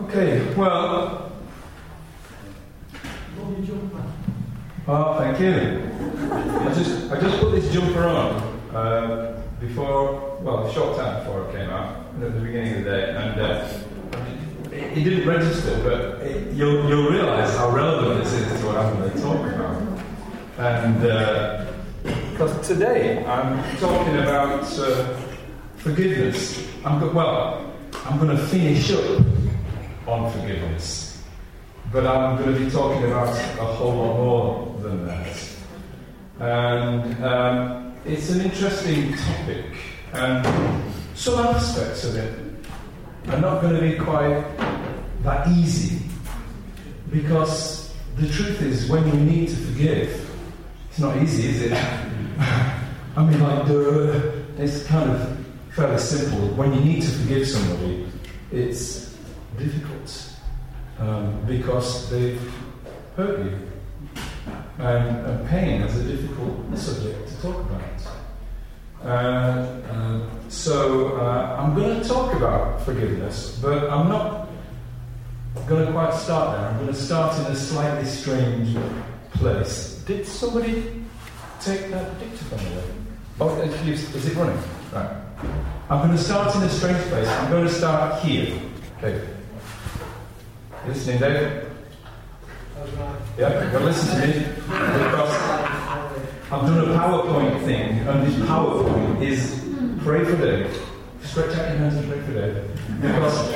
Okay, well. Oh, thank you. I just, I just put this jumper on uh, before, well, a short time before it came out, at the beginning of the day, and uh, it, it didn't register, but it, you'll, you'll realise how relevant this is to what I'm going to talk about. And because uh, today I'm talking about uh, forgiveness. I'm go- well, I'm going to finish up on forgiveness, but I'm going to be talking about a whole lot more than that. And um, it's an interesting topic, and some aspects of it are not going to be quite that easy because the truth is, when you need to forgive, it's not easy, is it? I mean, like, it's kind of fairly simple. When you need to forgive somebody, it's difficult um, because they've hurt you. And, and, pain is a difficult subject to talk about. Uh, uh, so uh, I'm going to talk about forgiveness, but I'm not going to quite start there. I'm going to start in a slightly strange place. Did somebody take that dictaphone away? Oh, is it running? Right. I'm going to start in a strange place. I'm going to start here. Okay. Listening, David? Yeah, well, listen to me. I've done a PowerPoint thing, and this PowerPoint is pray for Dave. Stretch out your hands and pray for Dave. Because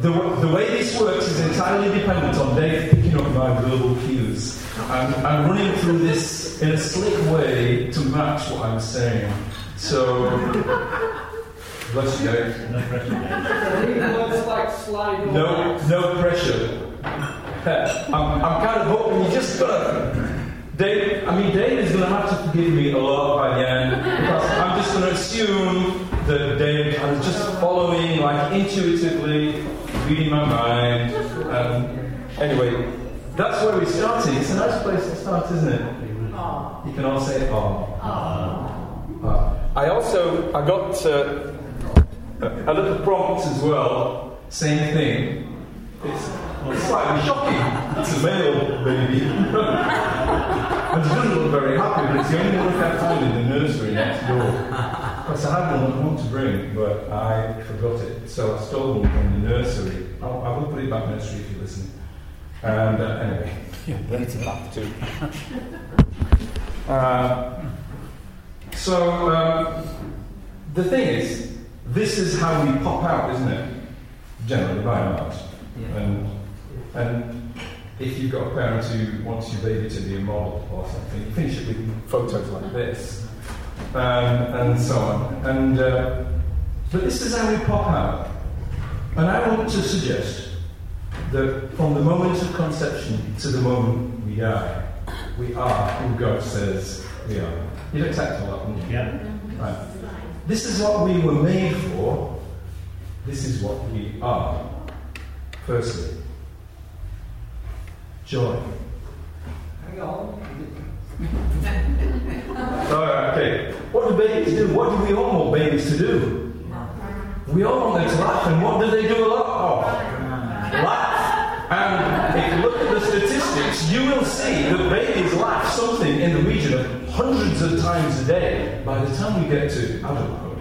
the, the way this works is entirely dependent on Dave picking up my verbal cues. I'm, I'm running through this in a slick way to match what I'm saying. So, bless you, Dave. No pressure, Dave. No, no pressure. I'm, I'm kind of hoping you just gotta. Dave, I mean, Dave is going to have to forgive me a lot by the end because I'm just going to assume that Dave is just following, like, intuitively reading my mind. Um, anyway, that's where we're starting. It's a nice place to start, isn't it? You can all say oh. Uh, I also I got uh, a little prompt as well. Same thing. It's, it's slightly shocking. It's a male baby. and she doesn't look very happy, but it's the only one I find in the nursery next door. Because I had one, to bring, but I forgot it. So I stole one from the nursery. I'll, I will put it back in the nursery if you listen. And uh, anyway, yeah, then it's enough too. uh, so um, the thing is, this is how we pop out, isn't it? Generally, by and large. Yeah. And, and if you've got a parent who wants your baby to be a model or something, you finish it with photos like this um, and so on. And uh, but this is how we pop out. And I want to suggest that from the moment of conception to the moment we die, we are who God says we are. You'd accept all that, wouldn't you? Yeah. Right. This is what we were made for. This is what we are. Firstly, joy. Hang on. Alright, okay. What do babies do? What do we all want babies to do? We all want them to laugh, and what do they do a lot of? Laugh. And if you look at the statistics, you will see that babies laugh something in the region of hundreds of times a day. By the time we get to adulthood,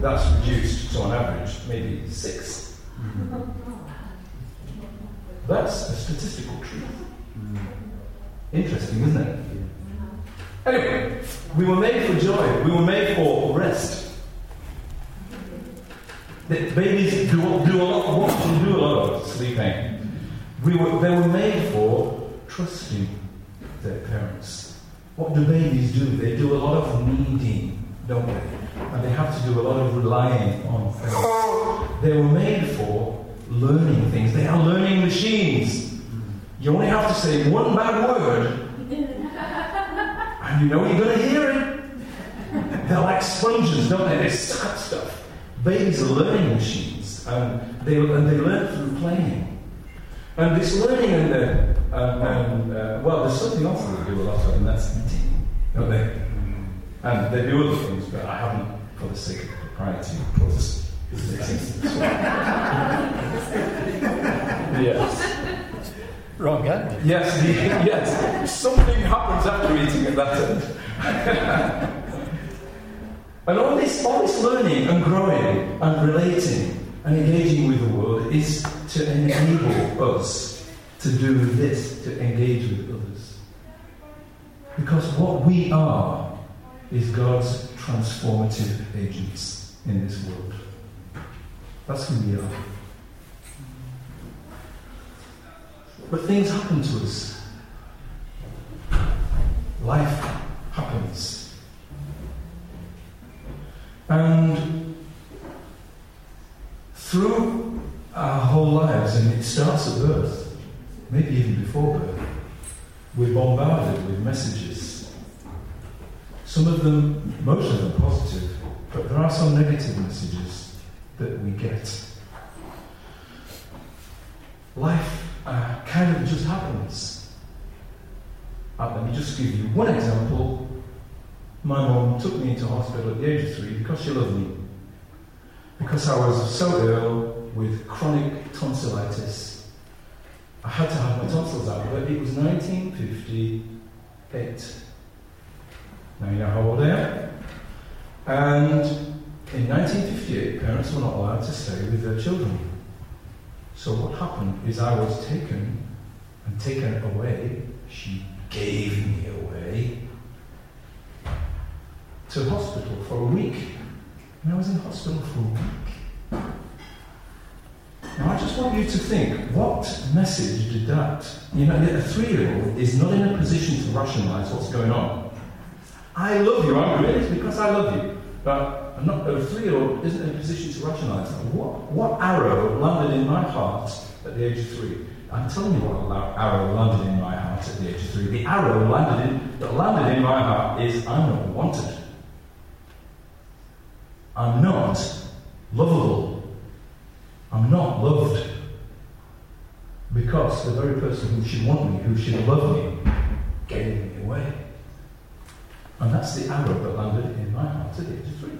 that's reduced to, on average, maybe six. That's a statistical truth. Interesting, isn't it? Anyway, we were made for joy. We were made for rest. The babies do, do a lot, want to do a lot of sleeping. We were, they were made for trusting their parents. What do babies do? They do a lot of needing, don't they? And they have to do a lot of relying on things. They were made for learning things. They are learning machines. You only have to say one bad word and you know you're going to hear it. They're like sponges, don't they? They suck up stuff. Babies are learning machines, and they, and they learn through playing. And this learning and the, uh, and, uh, well, there's something else they do a lot of, and that's eating, don't they? And they do other things, but I haven't, for the sake of propriety, put this. yes. Wrong end. Yes, the, yes. Something happens after eating at that end. and all this, all this learning and growing and relating and engaging with the world is to enable us to do this, to engage with others. Because what we are is God's transformative agents in this world. That's who we are. But things happen to us. Life happens. And through our whole lives, and it starts at birth, maybe even before birth, we're bombarded with messages. Some of them, most of them positive, but there are some negative messages that we get. Life uh, kind of just happens. Uh, let me just give you one example. My mom took me into hospital at the age of three because she loved me. Because I was so ill with chronic tonsillitis, I had to have my tonsils out. But it was 1958. Now you know how old I am. And in 1958, parents were not allowed to stay with their children. So what happened is I was taken and taken away. She gave me away to hospital for a week. And I was in hospital for a week. Now I just want you to think, what message did that? You know, a three-year-old is not in a position to rationalize what's going on. I love you, I'm doing because I love you. But I'm not, a three-year-old isn't in a position to rationalise that. What, what arrow landed in my heart at the age of three? I'm telling you what arrow landed in my heart at the age of three. The arrow landed in, that landed in my heart is I'm not wanted. I'm not lovable. I'm not loved. Because the very person who should want me, who should love me, gave me away. And that's the arrow that landed in my heart at age three.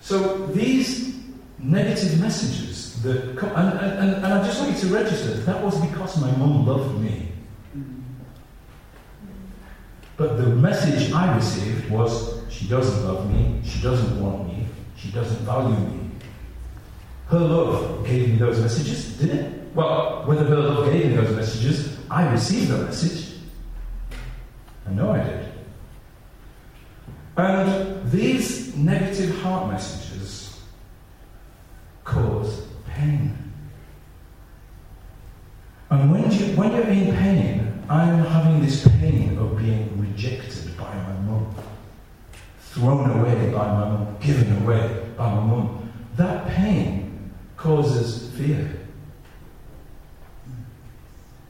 So these negative messages that come, and, and, and I just want you to register that was because my mum loved me. But the message I received was she doesn't love me, she doesn't want me, she doesn't value me. Her love gave me those messages, didn't it? Well, whether her love gave me those messages, I received the message. I know I did. And these negative heart messages cause pain. And when, you, when you're in pain, I'm having this pain of being rejected by my mum, thrown away by my mum, given away by my mum. That pain causes fear.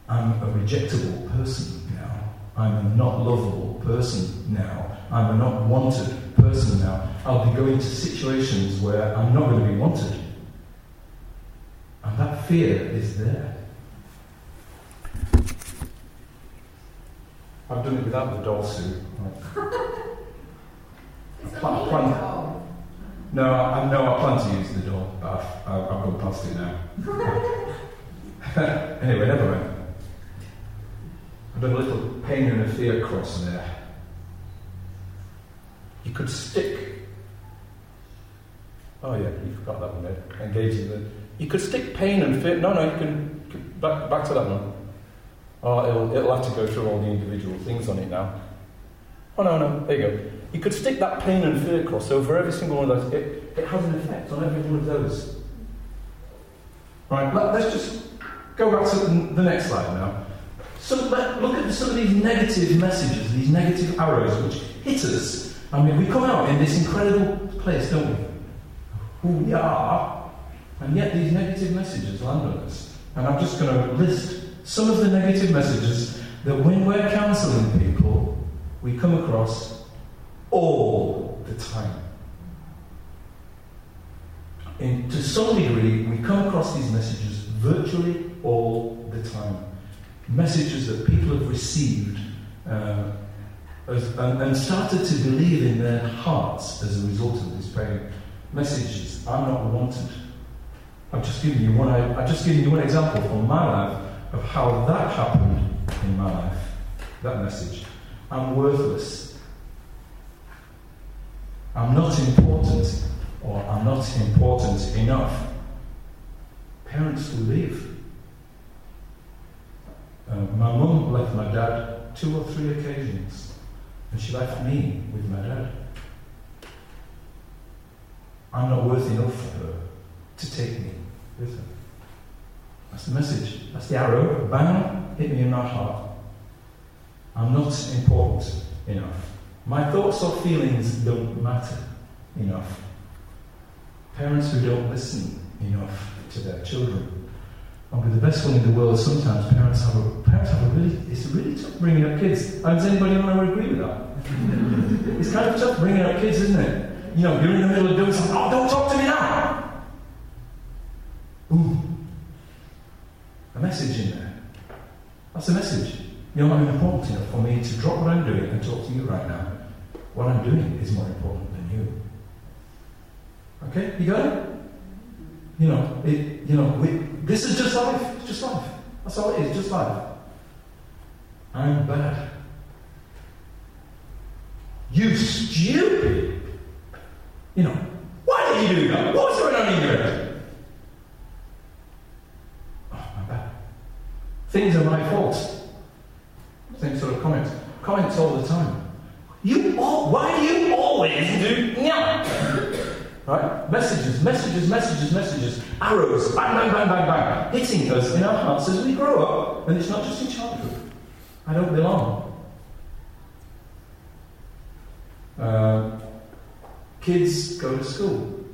I'm a rejectable person now. I'm a not lovable person now. I'm a not wanted person now. I'll be going to situations where I'm not going to be wanted. And that fear is there. I've done it without the doll suit. Pl- plan- no, I, no, I plan to use the door, but I've, I've, gone past it now. anyway, never mind. I've done a little pain and a fear cross there. You could stick. Oh yeah, you forgot that one there. Engaging the. You could stick pain and fear. No, no, you can back back to that one. Oh, it'll it'll have to go through all the individual things on it now. Oh no, no, there you go. You could stick that pain and fear cross over every single one of those. It, it has an effect on every one of those. Right, let, us just go back to the, the next slide now. So let, look at some of these negative messages, these negative arrows which hit us I mean, we come out in this incredible place, don't we? Who we are, and yet these negative messages land on us. And I'm just going to list some of the negative messages that when we're counseling people, we come across all the time. And to some degree, we come across these messages virtually all the time. Messages that people have received uh, as, and, and, started to believe in their hearts as a result of this praying messages. I'm not wanted. I've just given you one. I, I've just given you one example from my life of how that happened in my life. That message. I'm worthless. I'm not important, or I'm not important enough. Parents leave. Uh, my mum left my dad two or three occasions, and she left me with my dad. I'm not worth enough for her to take me with her. That's the message. That's the arrow. Bang, hit me in my heart. I'm not important enough. My thoughts or feelings don't matter enough. Parents who don't listen enough to their children. I'll be the best one in the world. Sometimes parents have a parents have a really it's really tough bringing up kids. And does anybody want to agree with that? it's kind of tough bringing up kids, isn't it? You know, you're in the middle of doing something. Oh, don't talk to me now. Ooh, a message in there. That's a message. You're not important enough for me to drop what I'm doing and talk to you right now. What I'm doing is more important than you. Okay, you got it? You know, it, you know, we, this is just life. It's just life. That's all it is, just life. I'm bad. You stupid. You know, why did you do that? What's going on in your head? Oh, I'm bad. Things are my fault. Same sort of comments. Comments all the time. You all, why do you always do yeah? Right? Messages, messages, messages, messages, arrows, bang, bang, bang, bang, bang, hitting us in our hearts as we grow up, and it's not just in childhood. I don't belong. Uh, kids go to school,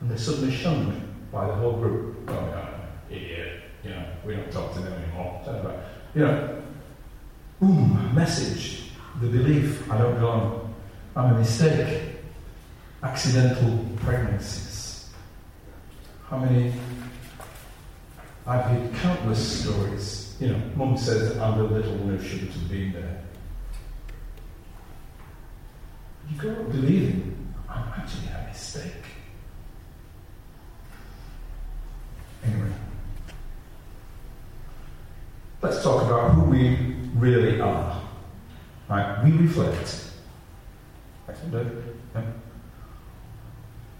and they're suddenly shunned by the whole group. Oh, no, idiot. You know, we don't talk to them anymore. You know, boom, message, the belief, I don't belong. I'm a mistake accidental pregnancies. How many? I've heard countless stories. You know, mum says I'm the little one who shouldn't have been there. You grow up believing I'm actually a mistake. Anyway, let's talk about who we really are. Right? We reflect.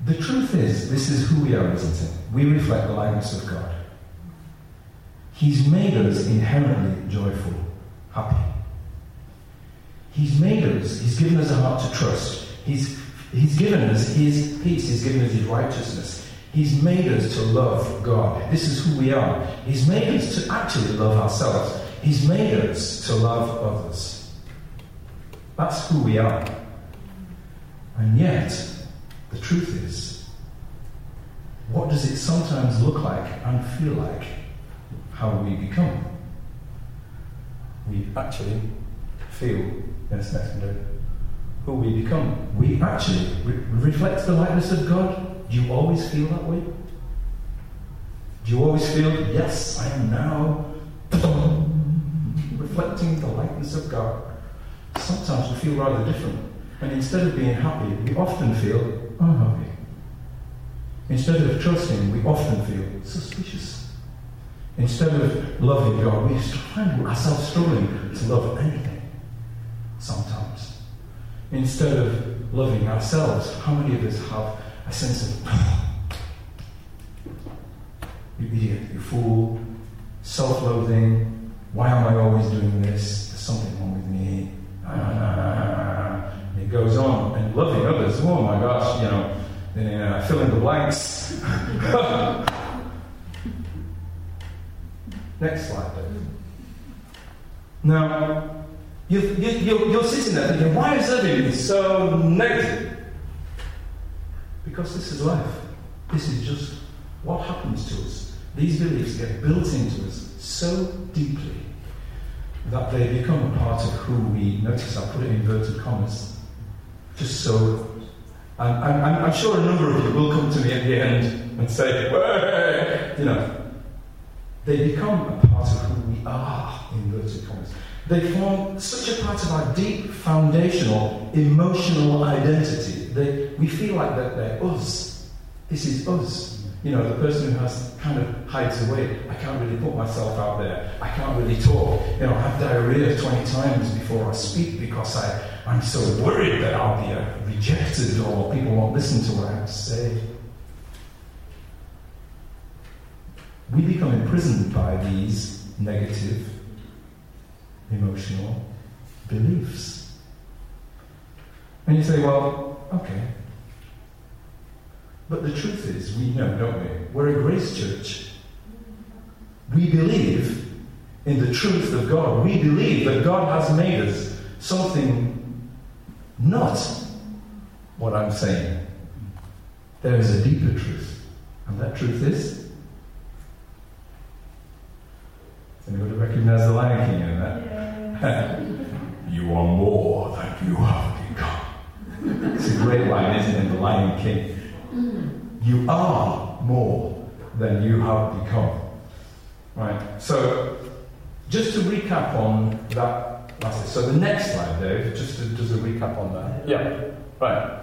The truth is, this is who we are, isn't it? We reflect the likeness of God. He's made us inherently joyful, happy. He's made us, He's given us a heart to trust. He's, he's given us His peace, He's given us His righteousness. He's made us to love God. This is who we are. He's made us to actually love ourselves. He's made us to love others. That's who we are. And yet, the truth is, what does it sometimes look like and feel like how we become? We actually feel, yes, next who we become. We actually re- reflect the likeness of God. Do you always feel that way? Do you always feel, yes, I am now reflecting the likeness of God? Sometimes we feel rather different. And instead of being happy, we often feel unhappy. Instead of trusting, we often feel suspicious. Instead of loving God, we find ourselves struggling to love anything sometimes. Instead of loving ourselves, how many of us have a sense of, you idiot, you fool, self loathing, why am I always doing this? There's something wrong with me. And it goes on. And loving others, oh my gosh, you know, uh, fill in the blanks. Next slide, please. Now, you, you, you're, you're sitting there thinking, why is everything so negative? Because this is life. This is just what happens to us. These beliefs get built into us so deeply that they become a part of who we notice. I put it in inverted commas. Just so. And, and I'm sure a number of you will come to me at the end and say, Way! you know, they become a part of who we are, in inverted commas. They form such a part of our deep, foundational, emotional identity. They, we feel like that they're us. This is us. You know, the person who has kind of hides away. I can't really put myself out there. I can't really talk. You know, I have diarrhea 20 times before I speak because I, I'm so worried that I'll be uh, rejected or people won't listen to what I have to say. We become imprisoned by these negative emotional beliefs. And you say, well, okay, but the truth is, we know, don't we? We're a grace church. We believe in the truth of God. We believe that God has made us something not what I'm saying. There is a deeper truth. And that truth is? Does anybody recognize the Lion King in that? you are more than you have become. It's a great line, isn't it? The Lion King. You are more than you have become. Right? So, just to recap on that. So, the next slide, Dave, just to, just a recap on that. Yeah, right.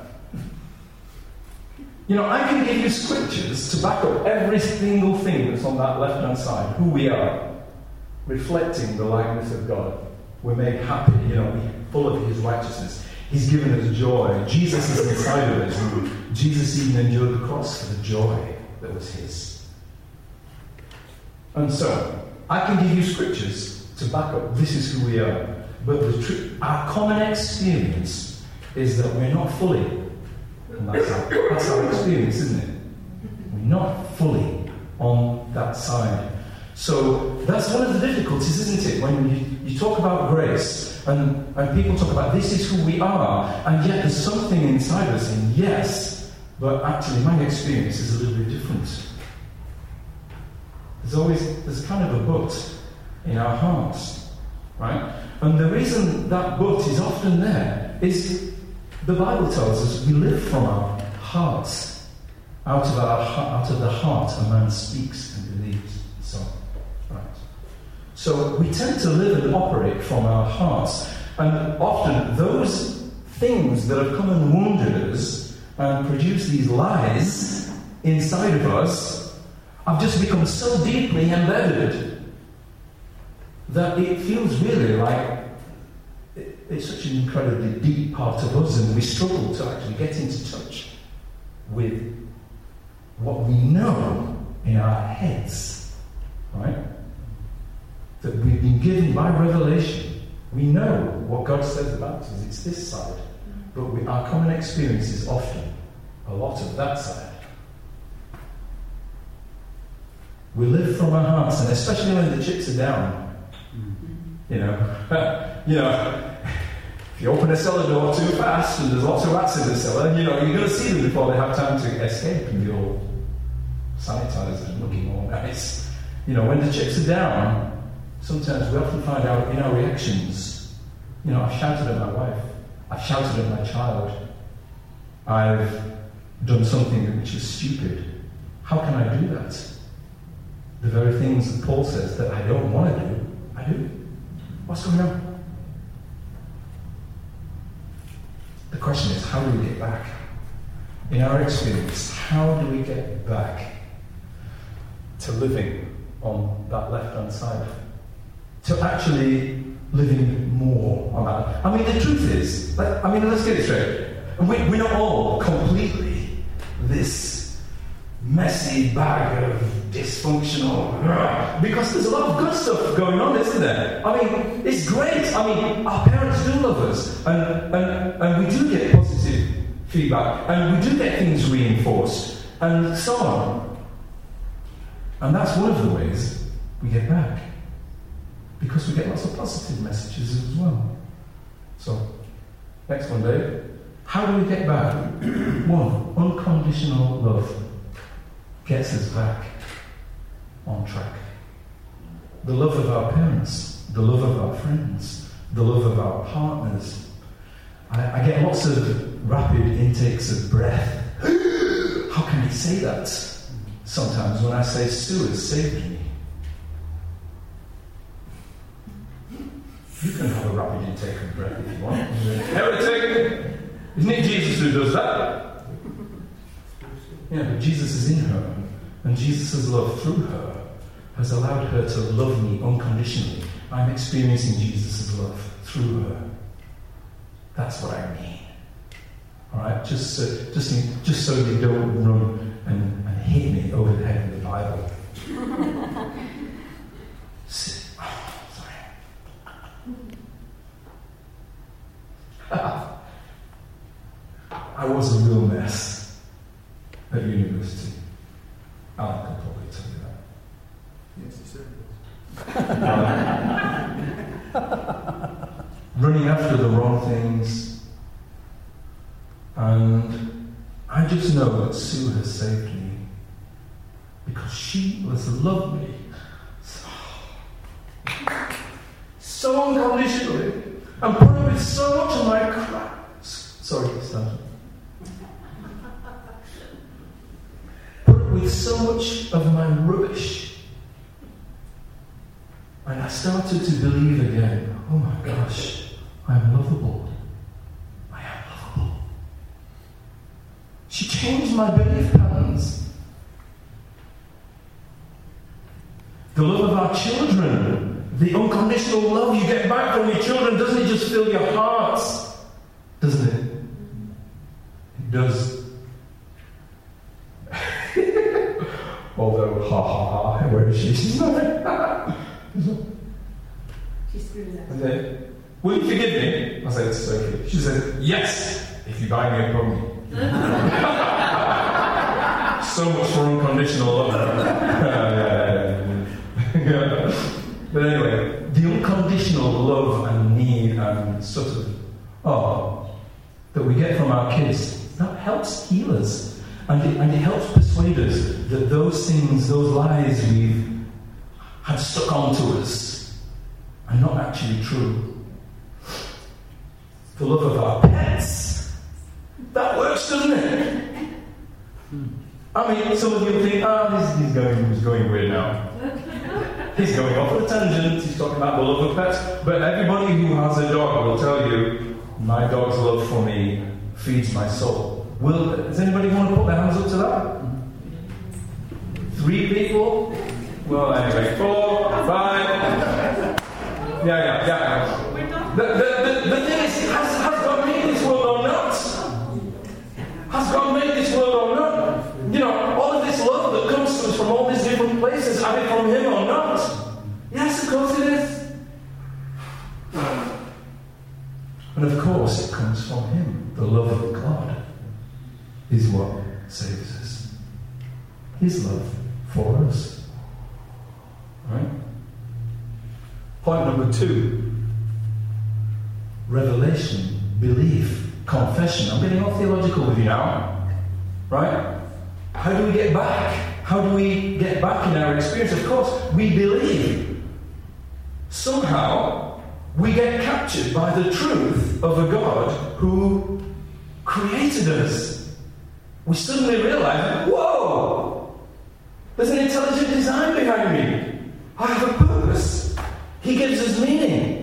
You know, I can give you scriptures to back up every single thing that's on that left hand side, who we are, reflecting the likeness of God. We're made happy, you know, full of His righteousness. He's given us joy. Jesus is inside of us. Jesus even endured the cross for the joy that was his. And so, I can give you scriptures to back up this is who we are. But tr- our common experience is that we're not fully. And that's our, that's our experience, isn't it? We're not fully on that side. So that's one of the difficulties, isn't it? When you, you talk about grace and, and people talk about this is who we are, and yet there's something inside us saying, yes, but actually my experience is a little bit different. There's always, there's kind of a but in our hearts, right? And the reason that but is often there is the Bible tells us we live from our hearts. Out of, our, out of the heart a man speaks and believes. So right. so we tend to live and operate from our hearts. And often those things that have come and wounded us and produce these lies inside of us have just become so deeply embedded that it feels really like it's such an incredibly deep part of us, and we struggle to actually get into touch with what we know in our heads, right? that we've been given by revelation. We know what God says about us. It's this side. But we, our common experience is often a lot of that side. We live from our hearts, and especially when the chips are down. You know, you know, if you open a cellar door too fast and there's lots of rats in the cellar, you know, you're going to see them before they have time to escape, and you're sanitized and looking all nice. You know, when the chips are down, sometimes we often find out in our reactions, you know, I've shouted at my wife, I've shouted at my child, I've done something which is stupid. How can I do that? The very things that Paul says that I don't want to do, I do. What's going on? The question is, how do we get back? In our experience, how do we get back to living on that left hand side? to actually living more on that. I mean, the truth is, like, I mean, let's get it straight. We, we're not all completely this messy bag of dysfunctional, because there's a lot of good stuff going on, isn't there? I mean, it's great. I mean, our parents do love us, and, and, and we do get positive feedback, and we do get things reinforced, and so on. And that's one of the ways we get back because we get lots of positive messages as well. So, next one, Dave. How do we get back? one, unconditional love gets us back on track. The love of our parents, the love of our friends, the love of our partners. I, I get lots of rapid intakes of breath. How can he say that? Sometimes when I say, Sue has saved me. You can have a rapid intake of breath if you want. Heretic! Isn't it Jesus who does that? Yeah, but Jesus is in her. And Jesus' love through her has allowed her to love me unconditionally. I'm experiencing Jesus' love through her. That's what I mean. All right, just so, just just so you don't run and, and hit me over the head with the Bible. oh, sorry. I was a real mess at university. Alan can probably tell you that. Yes, he certainly Running after the wrong things. And I just know that Sue has saved me because she has loved me so, so unconditionally and put up with so much of my crap. Sorry, Stanton. with so much of my rubbish. And I started to believe again oh my gosh, I'm lovable. I am lovable. She changed my belief patterns. The love of our children, the unconditional love you get back from your children, doesn't it just fill your hearts? Doesn't it? It does. Although, ha ha ha, where is she? She's not She's screaming at I said, Will you forgive me? I said, It's okay. She said, Yes, if you buy me a pony. so much for unconditional love. yeah. But anyway, the unconditional love and need and sort of, oh, that we get from our kids, that helps heal us. And it, and it helps persuade us that those things, those lies we've had stuck onto us are not actually true. The love of our pets, that works, doesn't it? I mean, some of you think, ah, oh, he's, going, he's going weird now. He's going off on a tangent, he's talking about the love of pets. But everybody who has a dog will tell you, my dog's love for me feeds my soul. Will, does anybody want to put their hands up to that? Three people? Well, anyway, four, five. Yeah, yeah, yeah. The, the, the, the thing is, has, has Has God made this world or not? You know, all of this love that comes to us from all these different places, are they from Him or not? Yes, of course it is. Um, and of course, it comes from Him, the love of God is what saves us. His love for us. Right? Point number two revelation, belief, confession. I'm getting all theological with you now. Right? How do we get back? How do we get back in our experience? Of course, we believe. Somehow, we get captured by the truth of a God who created us we suddenly realize, whoa, there's an intelligent design behind me. I have a purpose. He gives us meaning.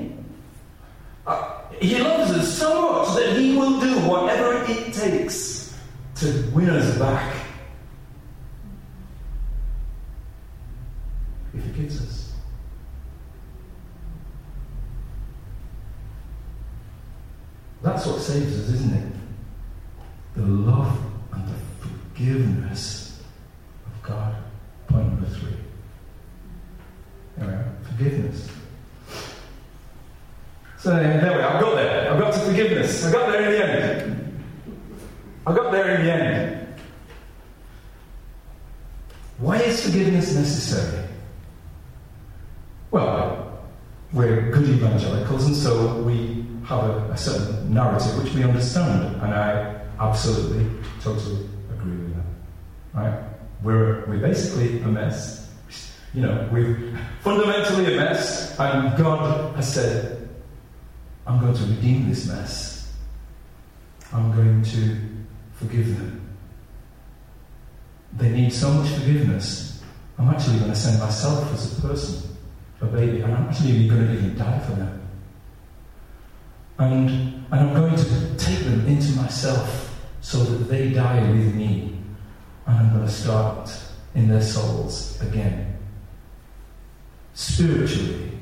He loves us so much that he will do whatever it takes to win us back. If he gives us. That's what saves us, isn't it? The love and the forgiveness of God. Point number three. Anyway, forgiveness. So there we are. I got there. I got to forgiveness. I got there in the end. I got there in the end. Why is forgiveness necessary? Well, we're good evangelicals, and so we have a, a certain narrative which we understand, and I absolutely, totally agree with that. Right? We're, we're basically a mess. You know, we're fundamentally a mess, and God has said, I'm going to redeem this mess. I'm going to forgive them. They need so much forgiveness. I'm actually going to send myself as a person, a baby, and I'm actually going to even die for them. And, and I'm going to take them into myself so that they die with me. And I'm going to start in their souls again. Spiritually,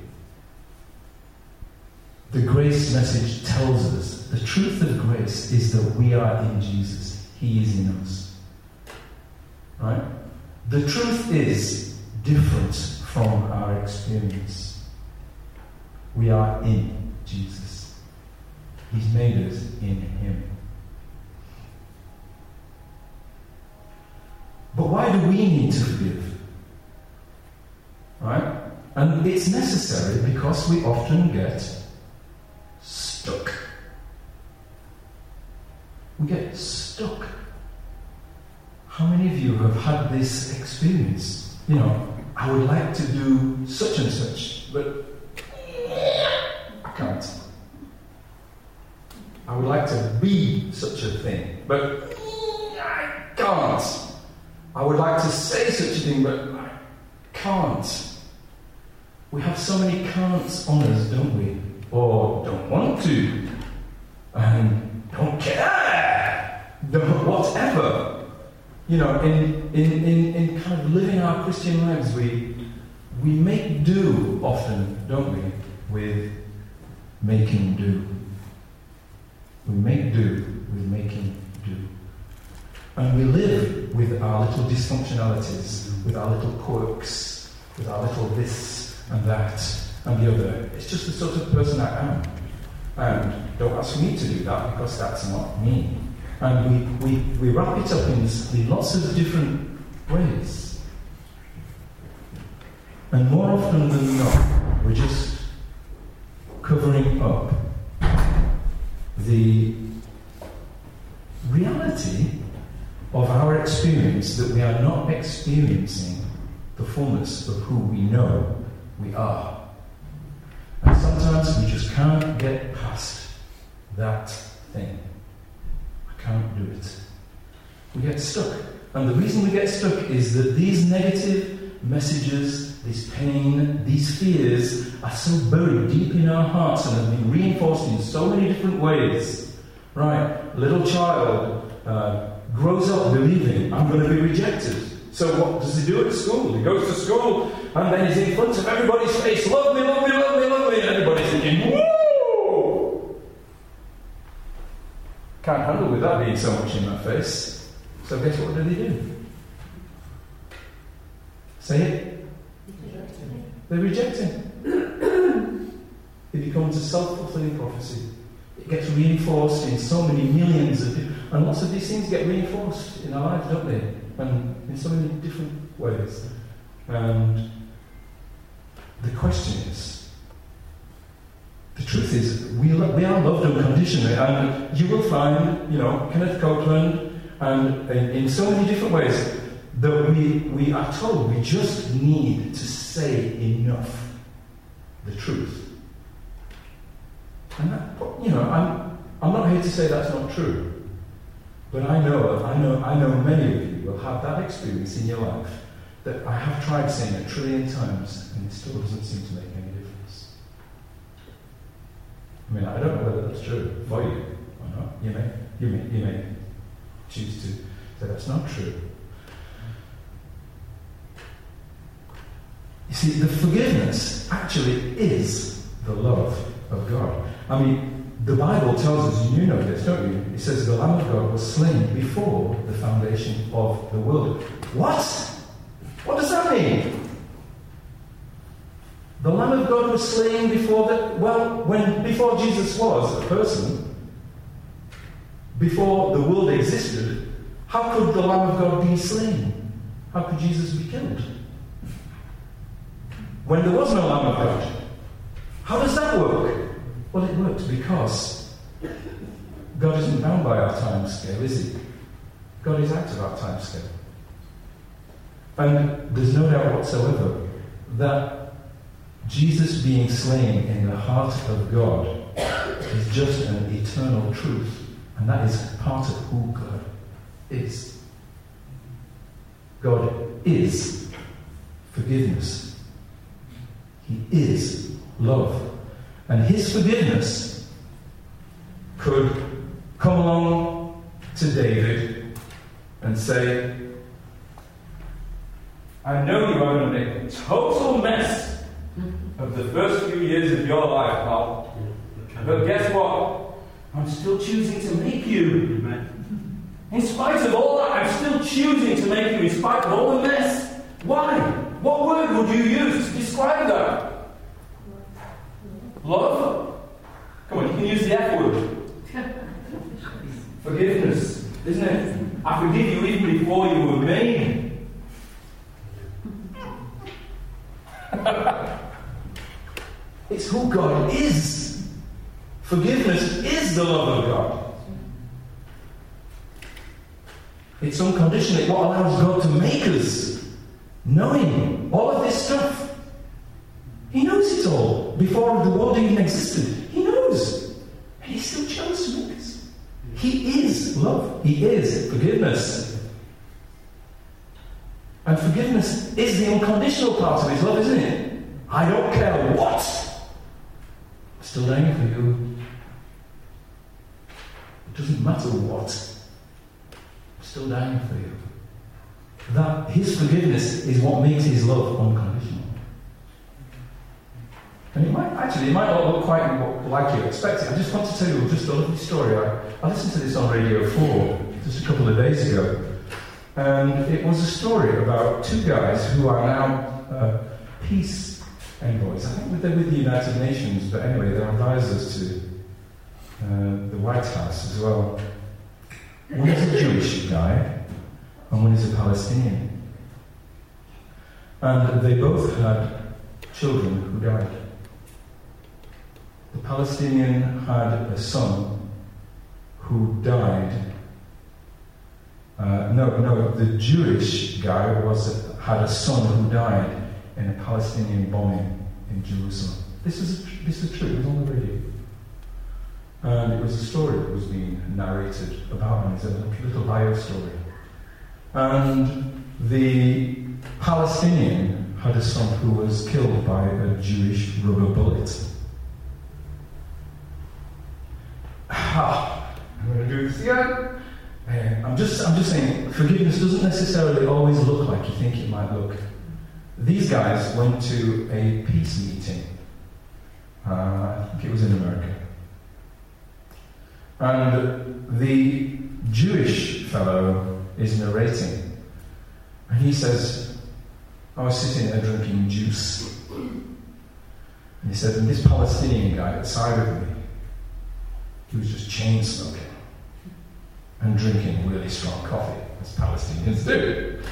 the grace message tells us the truth of grace is that we are in Jesus, He is in us. Right? The truth is different from our experience. We are in Jesus, He's made us in Him. But why do we need to forgive? Right? And it's necessary because we often get stuck. We get stuck. How many of you have had this experience? You know, I would like to do such and such, but I can't. I would like to be such a thing, but I can't. I would like to say such a thing, but I can't. We have so many can'ts on us, don't we? Or don't want to, and don't care, don't whatever. You know, in, in, in, in kind of living our Christian lives, we, we make do often, don't we, with making do. We make do with making do. And we live with our little dysfunctionalities, with our little quirks, with our little this and that and the other. It's just the sort of person I am. And don't ask me to do that because that's not me. And we, we, we wrap it up in, in lots of different ways. And more often than not, we're just covering up the reality of our experience that we are not experiencing the fullness of who we know we are. And sometimes we just can't get past that thing. I can't do it. We get stuck. And the reason we get stuck is that these negative messages, this pain, these fears are so buried deep in our hearts and have been reinforced in so many different ways. Right? Little child. Uh, grows up believing, I'm going to be rejected. So what does he do at school? He goes to school and then he's in front of everybody's face, love me, love me, love me, and everybody's thinking, woo! Can't handle with that being so much in my face. So guess what do they do? Say it. They reject him. it becomes a self-fulfilling prophecy. It gets reinforced in so many millions of people. And lots of these things get reinforced in our lives, don't they? And in so many different ways. And the question is the truth is, we, we are loved unconditionally. And you will find, you know, Kenneth Copeland, and in, in so many different ways, that we, we are told we just need to say enough the truth. And that, you know, I'm, I'm not here to say that's not true. But I know, I know, I know many of you will have that experience in your life that I have tried saying a trillion times and it still doesn't seem to make I mean, I don't know whether that's true for you or not. You may, you may, you may choose to say that's not true. You see, the forgiveness actually is the love of God. I mean, the Bible tells us, and you know this, don't you? It says the Lamb of God was slain before the foundation of the world. What? What does that mean? The Lamb of God was slain before the well, when before Jesus was a person, before the world existed, how could the Lamb of God be slain? How could Jesus be killed? When there was no Lamb of God. How does that work? Well, it works because God isn't bound by our time scale, is He? God is out of our time scale. And there's no doubt whatsoever that Jesus being slain in the heart of God is just an eternal truth. And that is part of who God is. God is forgiveness. He is love. And his forgiveness could come along to David and say, I know you are going to make a total mess of the first few years of your life, pal. But guess what? I'm still choosing to make you. In spite of all that, I'm still choosing to make you in spite of all the mess. Why? What word would you use to describe that? Love? Come on, you can use the F word. Forgiveness, isn't it? I forgive you even before you were made. it's who God is. Forgiveness is the love of God. It's unconditional. It's what allows God to make us. Knowing all of this stuff. He knows it all before the world even existed. He knows. And he still chose to make us. He is love. He is forgiveness. And forgiveness is the unconditional part of his love, isn't it? I don't care what. Still dying for you. It doesn't matter what. I'm still dying for you. That his forgiveness is what makes his love unconditional. And it might actually, it might not look quite like you expected. I just want to tell you just a little story. I, I listened to this on Radio 4 just a couple of days ago. And it was a story about two guys who are now uh, peace envoys. I think they're with the United Nations, but anyway, they're advisors to uh, the White House as well. One is a Jewish guy, and one is a Palestinian. And they both had children who died. The Palestinian had a son who died. Uh, no, no, the Jewish guy was had a son who died in a Palestinian bombing in Jerusalem. This is this is true. It was on the radio, and it was a story that was being narrated about him. It's a little bio story. And the Palestinian had a son who was killed by a Jewish rubber bullet. Ah, I'm going to do this again. Uh, I'm just, I'm just saying, forgiveness doesn't necessarily always look like you think it might look. These guys went to a peace meeting. Uh, I think it was in America. And the Jewish fellow is narrating. And he says, I was sitting there drinking juice. And he said, and this Palestinian guy outside of me, he was just chain smoking and drinking really strong coffee, as Palestinians do.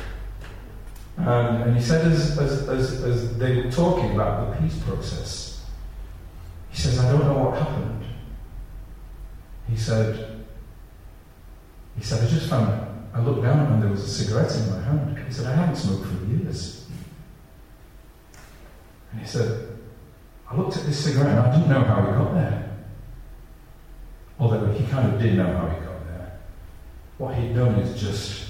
Um, and he said, as, as, as, as they were talking about the peace process, he says, I don't know what happened. He said, he said, I just found, I looked down and there was a cigarette in my hand. He said, I haven't smoked for years. And he said, I looked at this cigarette and I didn't know how it got there. Although he kind of did know how it got there. What he'd done is just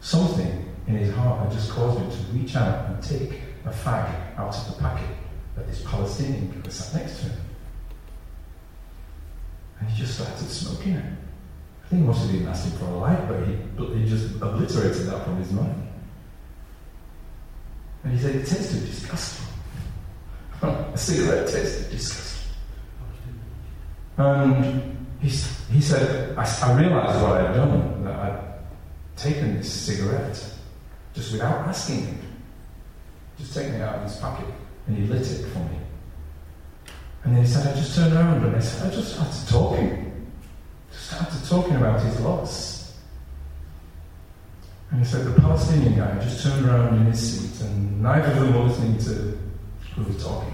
something in his heart had just caused him to reach out and take a fag out of the packet that this Palestinian guy sat next to him. And he just started smoking it. I think he must have been asking for a light, but he, he just obliterated that from his mind. And he said it tasted disgusting. a cigarette tasted disgusting. And he, he said, I, I realized what I'd done, that I'd taken this cigarette just without asking him, just taking it out of his pocket, and he lit it for me. And then he said, I just turned around and I said, I just started talking. Just started talking about his loss. And he said, the Palestinian guy just turned around in his seat, and neither of them were listening to who was talking.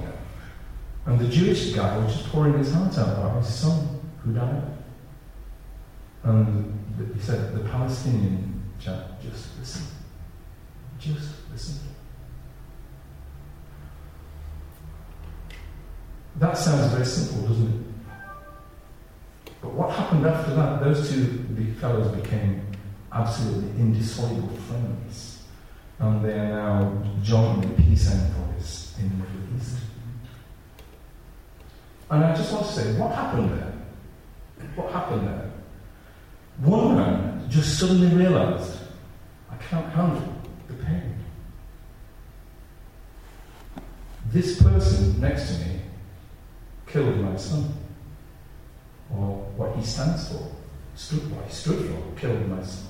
And the Jewish guy was just pouring his heart out about his son who died. And he said, the Palestinian chap just listened. Just listen. That sounds very simple, doesn't it? But what happened after that? Those two big fellows became absolutely indissoluble friends. And they are now jointly peace envoys in the Middle East. And I just want to say, what happened there? What happened there? One man just suddenly realized, I can't handle the pain. This person next to me killed my son. Or what he stands for, stood, what he stood for, killed my son.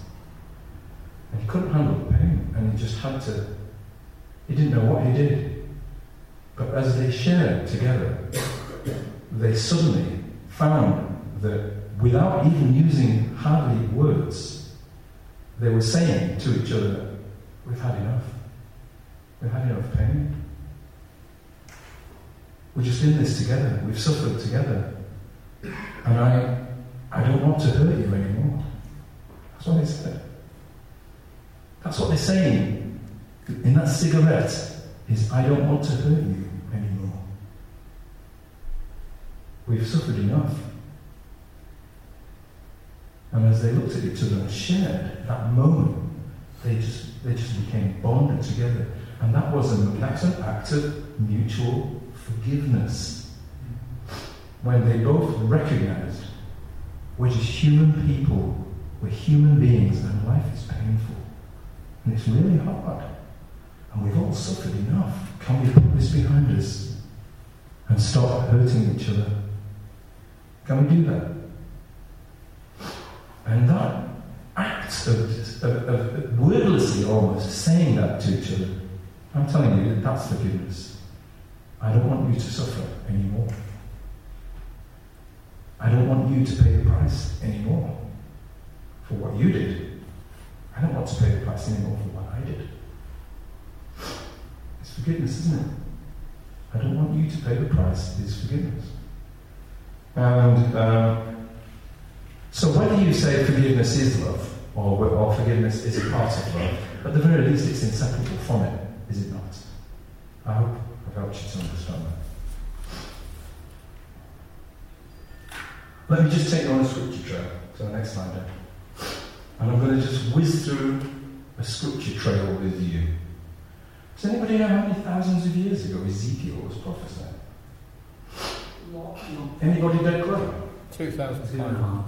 And he couldn't handle the pain, and he just had to, he didn't know what he did. But as they shared together, they suddenly found that without even using hardly words, they were saying to each other, We've had enough. We've had enough pain. We're just in this together. We've suffered together. And I, I don't want to hurt you anymore. That's what they said. That's what they're saying in that cigarette is I don't want to hurt you anymore. We've suffered enough. And as they looked at each other and shared that moment, they just they just became bonded together. And that was an that's an act of mutual forgiveness. When they both recognized we're just human people, we're human beings, and life is painful. And it's really hard. And we've all suffered enough. Can we put this behind us and stop hurting each other? Can we do that? And that act of, of, of wordlessly almost saying that to each other, I'm telling you that that's forgiveness. I don't want you to suffer anymore. I don't want you to pay the price anymore for what you did. I don't want to pay the price anymore for what I did. It's forgiveness, isn't it? I don't want you to pay the price. It's forgiveness. And um, so, whether you say forgiveness is love or, or forgiveness is a part of love, at the very least, it's inseparable from it, is it not? I hope I've helped you to understand that. Let me just take you on a scripture trail to the next slide. Then. And I'm going to just whiz through a scripture trail with you. Does anybody know how many thousands of years ago Ezekiel was prophesying? Anybody dead clever? 2,500.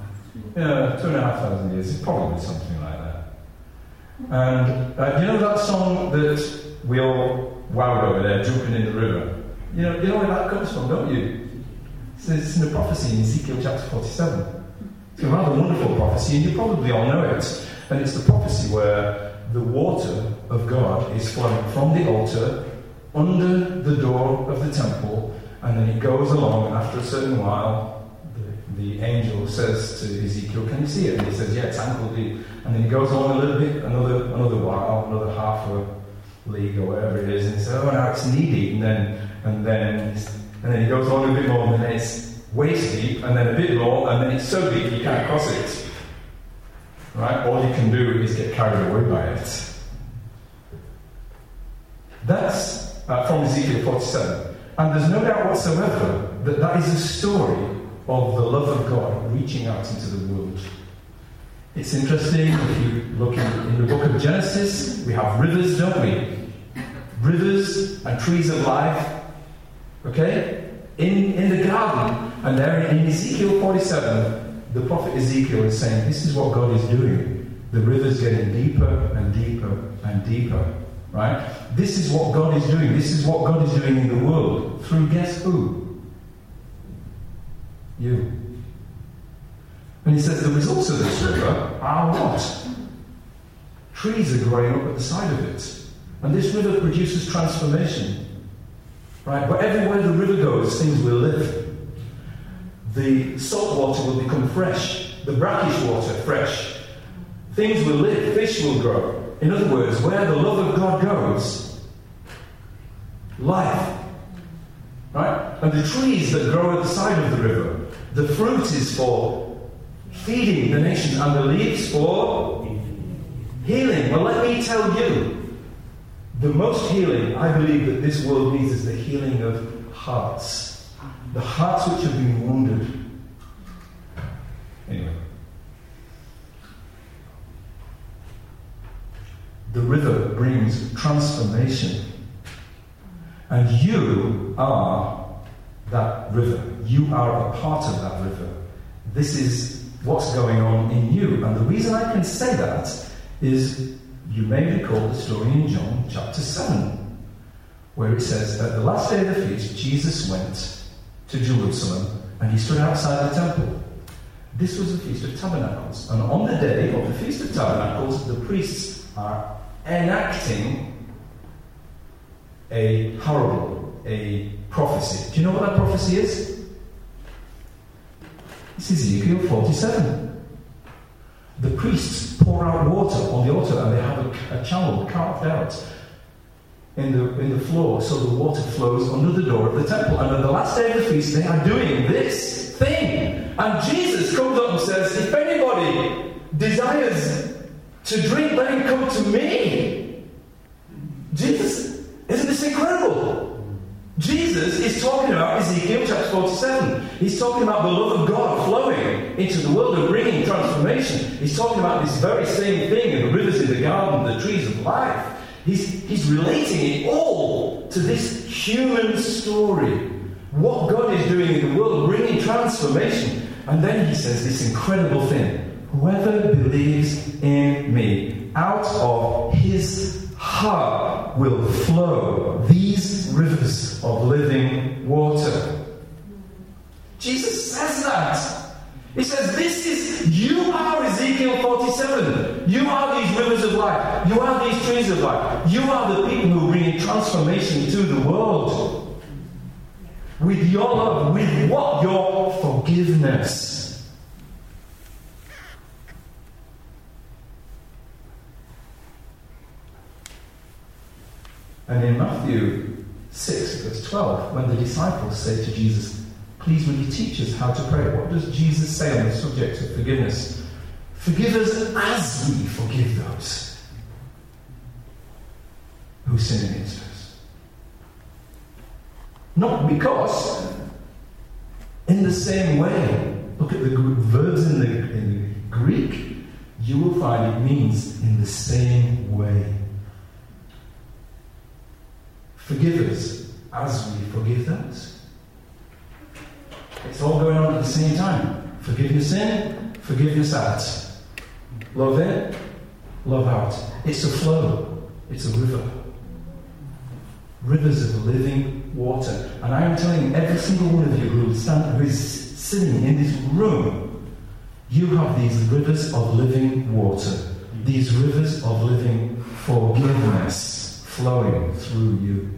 Yeah, two and a half thousand years. It's probably something like that. And uh, you know that song that we all wowed over there, jumping in the river? You know, you know where that comes from, don't you? It's, in the prophecy in Ezekiel chapter 47. It's a rather wonderful prophecy, and you probably all know it. And it's the prophecy where the water of God is flowing from the altar under the door of the temple, and then it goes along, and after a certain while, the, the angel says to Ezekiel, Can you see it? And he says, Yeah, it's ankle deep. And then he goes on a little bit, another, another while, another half a league or whatever it is, and he says, Oh, now it's knee deep. And then, and then, and then he goes on a bit more, and then it's waist deep, and then a bit more, and then it's so deep you can't cross it. Right? All you can do is get carried away by it. That's uh, from Ezekiel 47. And there's no doubt whatsoever that that is a story of the love of God reaching out into the world. It's interesting, if you look in, in the book of Genesis, we have rivers, don't we? Rivers and trees of life. Okay? In, in the garden, and there in Ezekiel 47, the prophet Ezekiel is saying, This is what God is doing. The river's getting deeper and deeper and deeper. Right? This is what God is doing. This is what God is doing in the world. Through guess who? You. And he says the results of this river are what? Trees are growing up at the side of it. And this river produces transformation. Right? Everywhere the river goes, things will live. The salt water will become fresh, the brackish water fresh. Things will live, fish will grow. In other words, where the love of God goes, life. Right? And the trees that grow at the side of the river, the fruit is for feeding the nations, and the leaves for healing. Well, let me tell you, the most healing I believe that this world needs is the healing of hearts. The hearts which have been wounded. Anyway. The river brings transformation. And you are that river. You are a part of that river. This is what's going on in you. And the reason I can say that is you may recall the story in John chapter 7, where it says, that the last day of the feast, Jesus went to Jerusalem and he stood outside the temple. This was the Feast of Tabernacles. And on the day of the Feast of Tabernacles, the priests are enacting a parable, a prophecy. Do you know what that prophecy is? It's Ezekiel 47. The priests pour out water on the altar and they have a, a channel carved out in the, in the floor so the water flows under the door of the temple. And on the last day of the feast, they are doing this thing. And Jesus comes up and says, If anybody desires to drink, let him come to me. Jesus, isn't this incredible? Jesus is talking about Ezekiel chapter 47. He's talking about the love of God flowing into the world and bringing transformation. He's talking about this very same thing in the rivers in the garden, the trees of life. He's, he's relating it all to this human story. What God is doing in the world, bringing transformation. And then he says this incredible thing Whoever believes in me, out of his heart will flow these rivers of living water. Jesus says that. He says, This is, you are Ezekiel 47. You are these rivers of life. You are these trees of life. You are the people who bring transformation to the world. With your love, with what? Your forgiveness. And in Matthew 6, verse 12, when the disciples say to Jesus, Please, will you teach us how to pray? What does Jesus say on the subject of forgiveness? Forgive us as we forgive those who sin against us. Not because, in the same way, look at the verbs in the, in the Greek, you will find it means in the same way. Forgive us as we forgive those. It's all going on at the same time. Forgiveness in, forgiveness out. Love in, love out. It's a flow, it's a river. Rivers of living water. And I am telling every single one of you who, stand, who is sitting in this room, you have these rivers of living water, these rivers of living forgiveness flowing through you.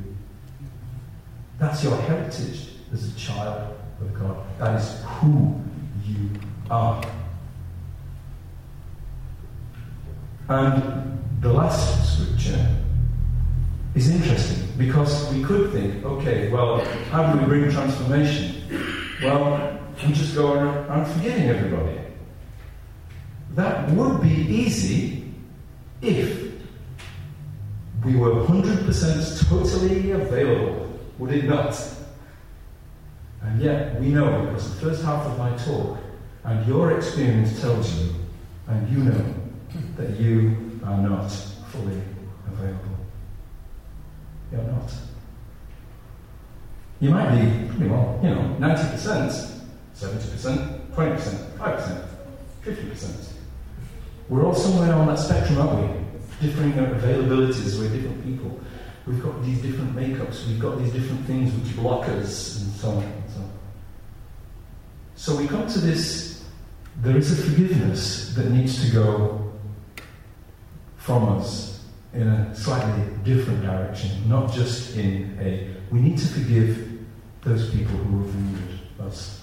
That's your heritage as a child of God. That is who you are. And the last scripture is interesting because we could think, okay, well, how do we bring transformation? Well, we just go around forgetting everybody. That would be easy if we were 100% totally available would it not? And yet, we know because the first half of my talk and your experience tells you, and you know, that you are not fully available. You're not. You might be pretty well, you know, 90%, 70%, 20%, 5%, 50%. We're all somewhere on that spectrum, aren't we? Differing availabilities, we're different people. We've got these different makeups, we've got these different things which block us, and so on and so on. So we come to this there is a forgiveness that needs to go from us in a slightly different direction, not just in a we need to forgive those people who have wounded us.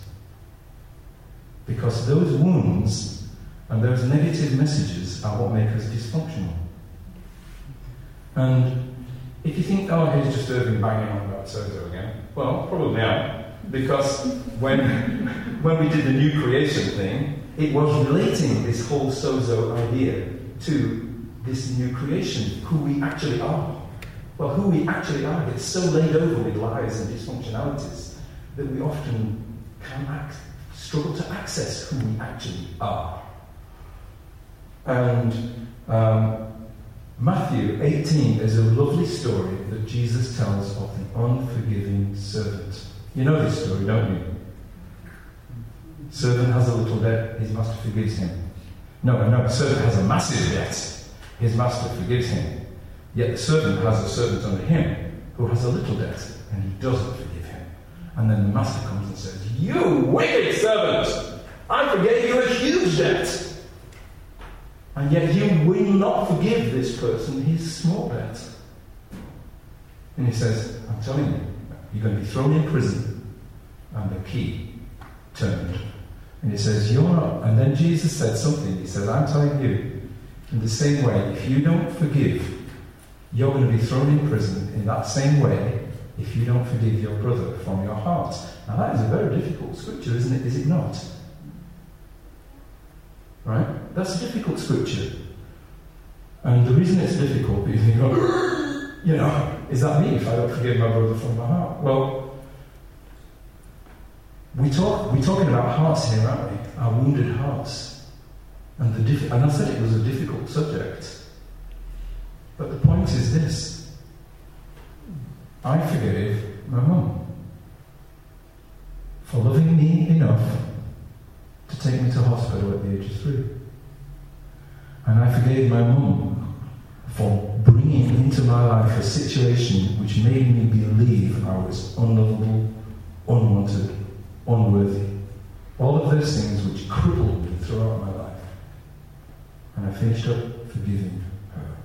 Because those wounds and those negative messages are what make us dysfunctional. And if you think, oh, he's just Irving banging on about Sozo again, well, probably am. Because when, when we did the new creation thing, it was relating this whole Sozo idea to this new creation, who we actually are. Well, who we actually are gets so laid over with lies and dysfunctionalities that we often can act, struggle to access who we actually are. And um, Matthew 18 is a lovely story that Jesus tells of the unforgiving servant. You know this story, don't you? Servant has a little debt, his master forgives him. No, no, servant has a massive debt, his master forgives him. Yet the servant has a servant under him who has a little debt and he doesn't forgive him. And then the master comes and says, You wicked servant! I forgave you a huge debt. And yet you will not forgive this person his small debt. And he says, I'm telling you, you're going to be thrown in prison and the key turned. And he says, You're not. And then Jesus said something. He says, I'm telling you, in the same way, if you don't forgive, you're going to be thrown in prison in that same way if you don't forgive your brother from your heart. Now, that is a very difficult scripture, isn't it? Is it not? Right? That's a difficult scripture. And the reason it's difficult is you go, you know, is that me if I don't forgive my brother from my heart? Well, we talk, we're talking about hearts here, aren't we? Our wounded hearts. And, the diff- and I said it was a difficult subject. But the point is this I forgave my mum for loving me enough to take me to hospital at the age of three. And I forgave my mum for bringing into my life a situation which made me believe I was unlovable, unwanted, unworthy. All of those things which crippled me throughout my life. And I finished up forgiving her.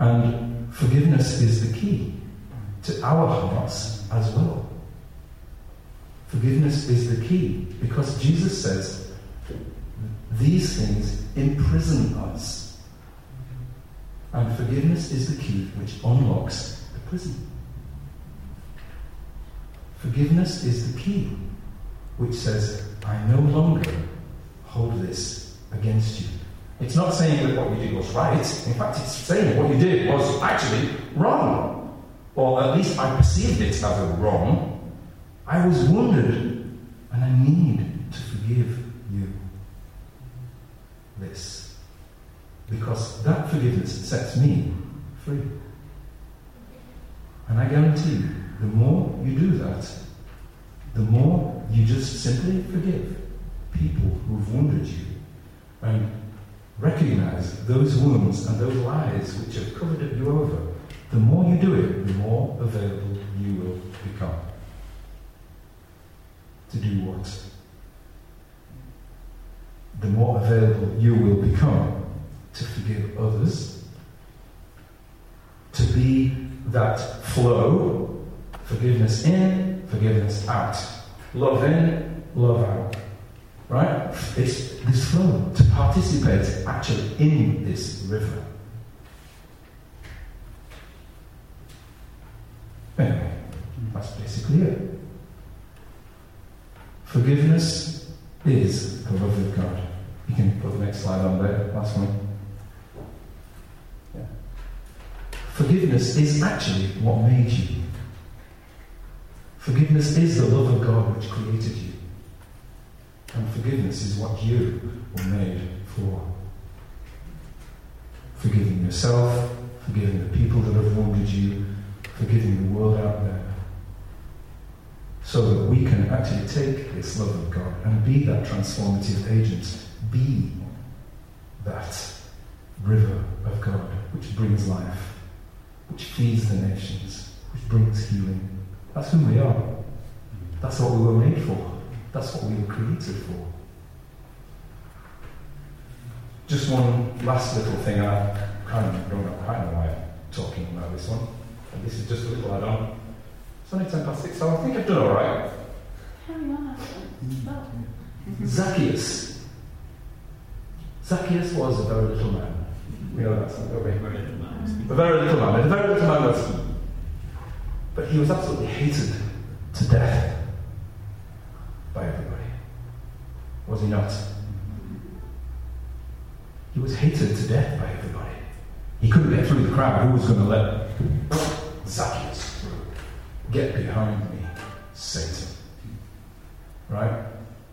And forgiveness is the key to our hearts as well. Forgiveness is the key because Jesus says these things imprison us. And forgiveness is the key which unlocks the prison. Forgiveness is the key which says, I no longer hold this against you. It's not saying that what you did was right. In fact, it's saying what you did was actually wrong. Or at least I perceived it as a wrong. I was wounded and I need to forgive you this. Because that forgiveness sets me free. And I guarantee you, the more you do that, the more you just simply forgive people who've wounded you and recognize those wounds and those lies which have covered you over, the more you do it, the more available you will become. To do what? The more available you will become to forgive others, to be that flow, forgiveness in, forgiveness out. Love in, love out. Right? It's this flow, to participate actually in this river. Anyway, that's basically it. Forgiveness is the love of God. You can put the next slide on there, last one. Yeah. Forgiveness is actually what made you. Forgiveness is the love of God which created you. And forgiveness is what you were made for. Forgiving yourself, forgiving the people that have wounded you, forgiving the world out there. So that we can actually take this love of God and be that transformative agent. Be that river of God which brings life, which feeds the nations, which brings healing. That's who we are. That's what we were made for. That's what we were created for. Just one last little thing. I kind of don't know, quite know why I'm talking about this one. And this is just a little add-on. It's only 10 past 6, so I think I've done all right. Zacchaeus. Zacchaeus was a very little man. We know that, don't we? A very little man. A very little man was. But he was absolutely hated to death by everybody. Was he not? He was hated to death by everybody. He couldn't get through the crowd. Who was going to let Zacchaeus? Get behind me, Satan. Right?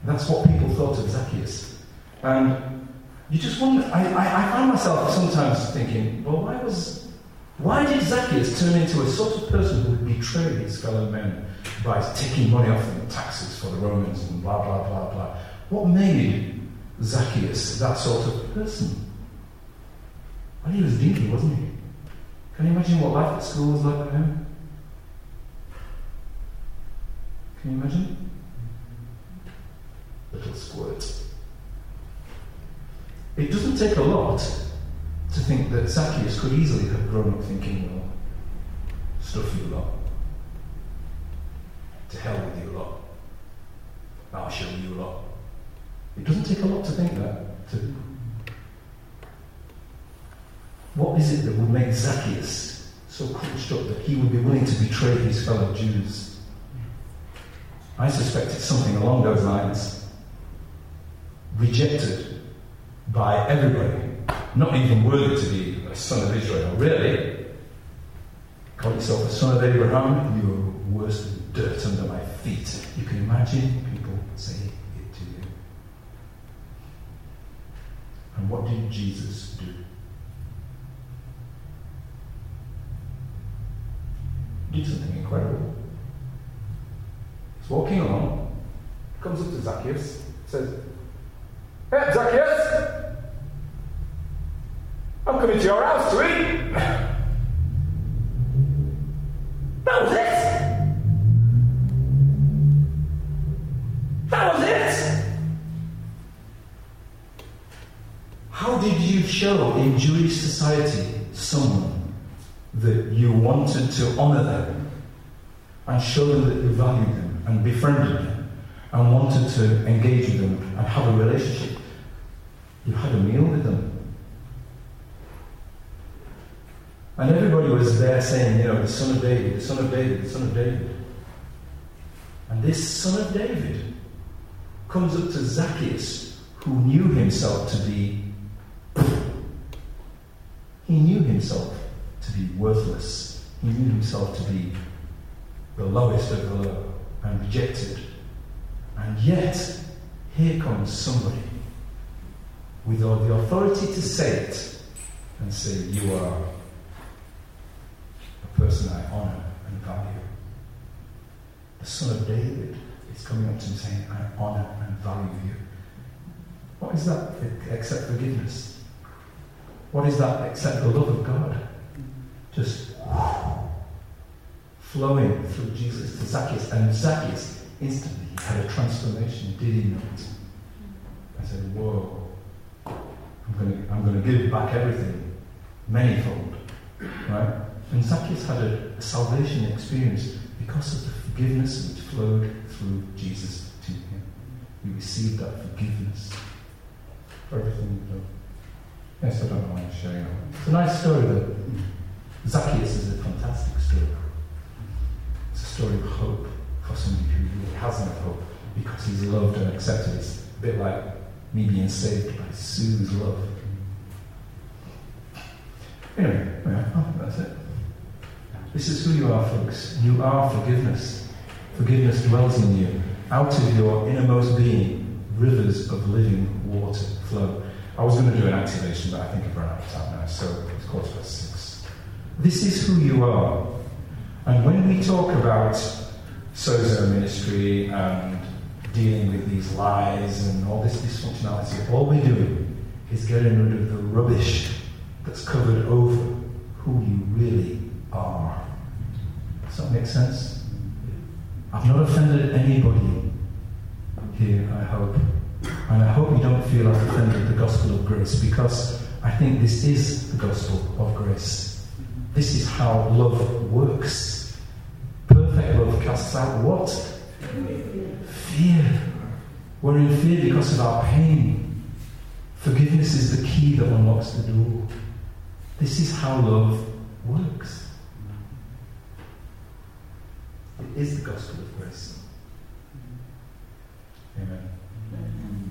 That's what people thought of Zacchaeus. And you just wonder, I, I, I find myself sometimes thinking, well, why was, why did Zacchaeus turn into a sort of person who would betray his fellow men by taking money off them, taxes for the Romans and blah, blah, blah, blah? What made Zacchaeus that sort of person? Well, he was dinky, wasn't he? Can you imagine what life at school was like for him? Can you imagine? Little squirt. It doesn't take a lot to think that Zacchaeus could easily have grown up thinking, well, stuff you a lot. To hell with you a lot. I'll show you a lot. It doesn't take a lot to think that. To what is it that would make Zacchaeus so crushed up that he would be willing to betray his fellow Jews? I suspect it's something along those lines. Rejected by everybody, not even worthy to be a son of Israel, really. Call yourself a son of Abraham, you're worse than dirt under my feet. You can imagine people saying it to you. And what did Jesus do? did something incredible. Walking along, comes up to Zacchaeus, says, Hey, Zacchaeus! I'm coming to your house to eat. That was it! That was it! How did you show in Jewish society someone that you wanted to honour them and show them that you valued them and befriended them and wanted to engage with them and have a relationship. You had a meal with them. And everybody was there saying, you know, the son of David, the son of David, the son of David. And this son of David comes up to Zacchaeus, who knew himself to be. He knew himself to be worthless. He knew himself to be the lowest of the low and rejected. And yet, here comes somebody with all the authority to say it and say, You are a person I honor and value. The son of David is coming up to him saying, I honor and value you. What is that except forgiveness? What is that except the love of God? just flowing through Jesus to Zacchaeus. And Zacchaeus instantly had a transformation, did he not? I said, Whoa, I'm going to, I'm going to give back everything, manifold. Right? And Zacchaeus had a, a salvation experience because of the forgiveness which flowed through Jesus to him. He received that forgiveness for everything he'd done. Yes, I don't know why I'm sharing that. It's a nice story, though. Zacchaeus is a fantastic story. Story of hope for somebody who really has no hope because he's loved and accepted. It's a bit like me being saved by Sue's love. Anyway, yeah, oh, that's it. This is who you are, folks. You are forgiveness. Forgiveness dwells in you. Out of your innermost being, rivers of living water flow. I was going to do an activation, but I think I've run out of time now, so it's quarter past six. This is who you are. And when we talk about sozo ministry and dealing with these lies and all this dysfunctionality, all we're doing is getting rid of the rubbish that's covered over who you really are. Does that make sense? I've not offended anybody here, I hope. And I hope you don't feel I've offended the gospel of grace because I think this is the gospel of grace. This is how love works. Perfect love casts out what? Fear. We're in fear because of our pain. Forgiveness is the key that unlocks the door. This is how love works. It is the gospel of grace. Amen. Amen.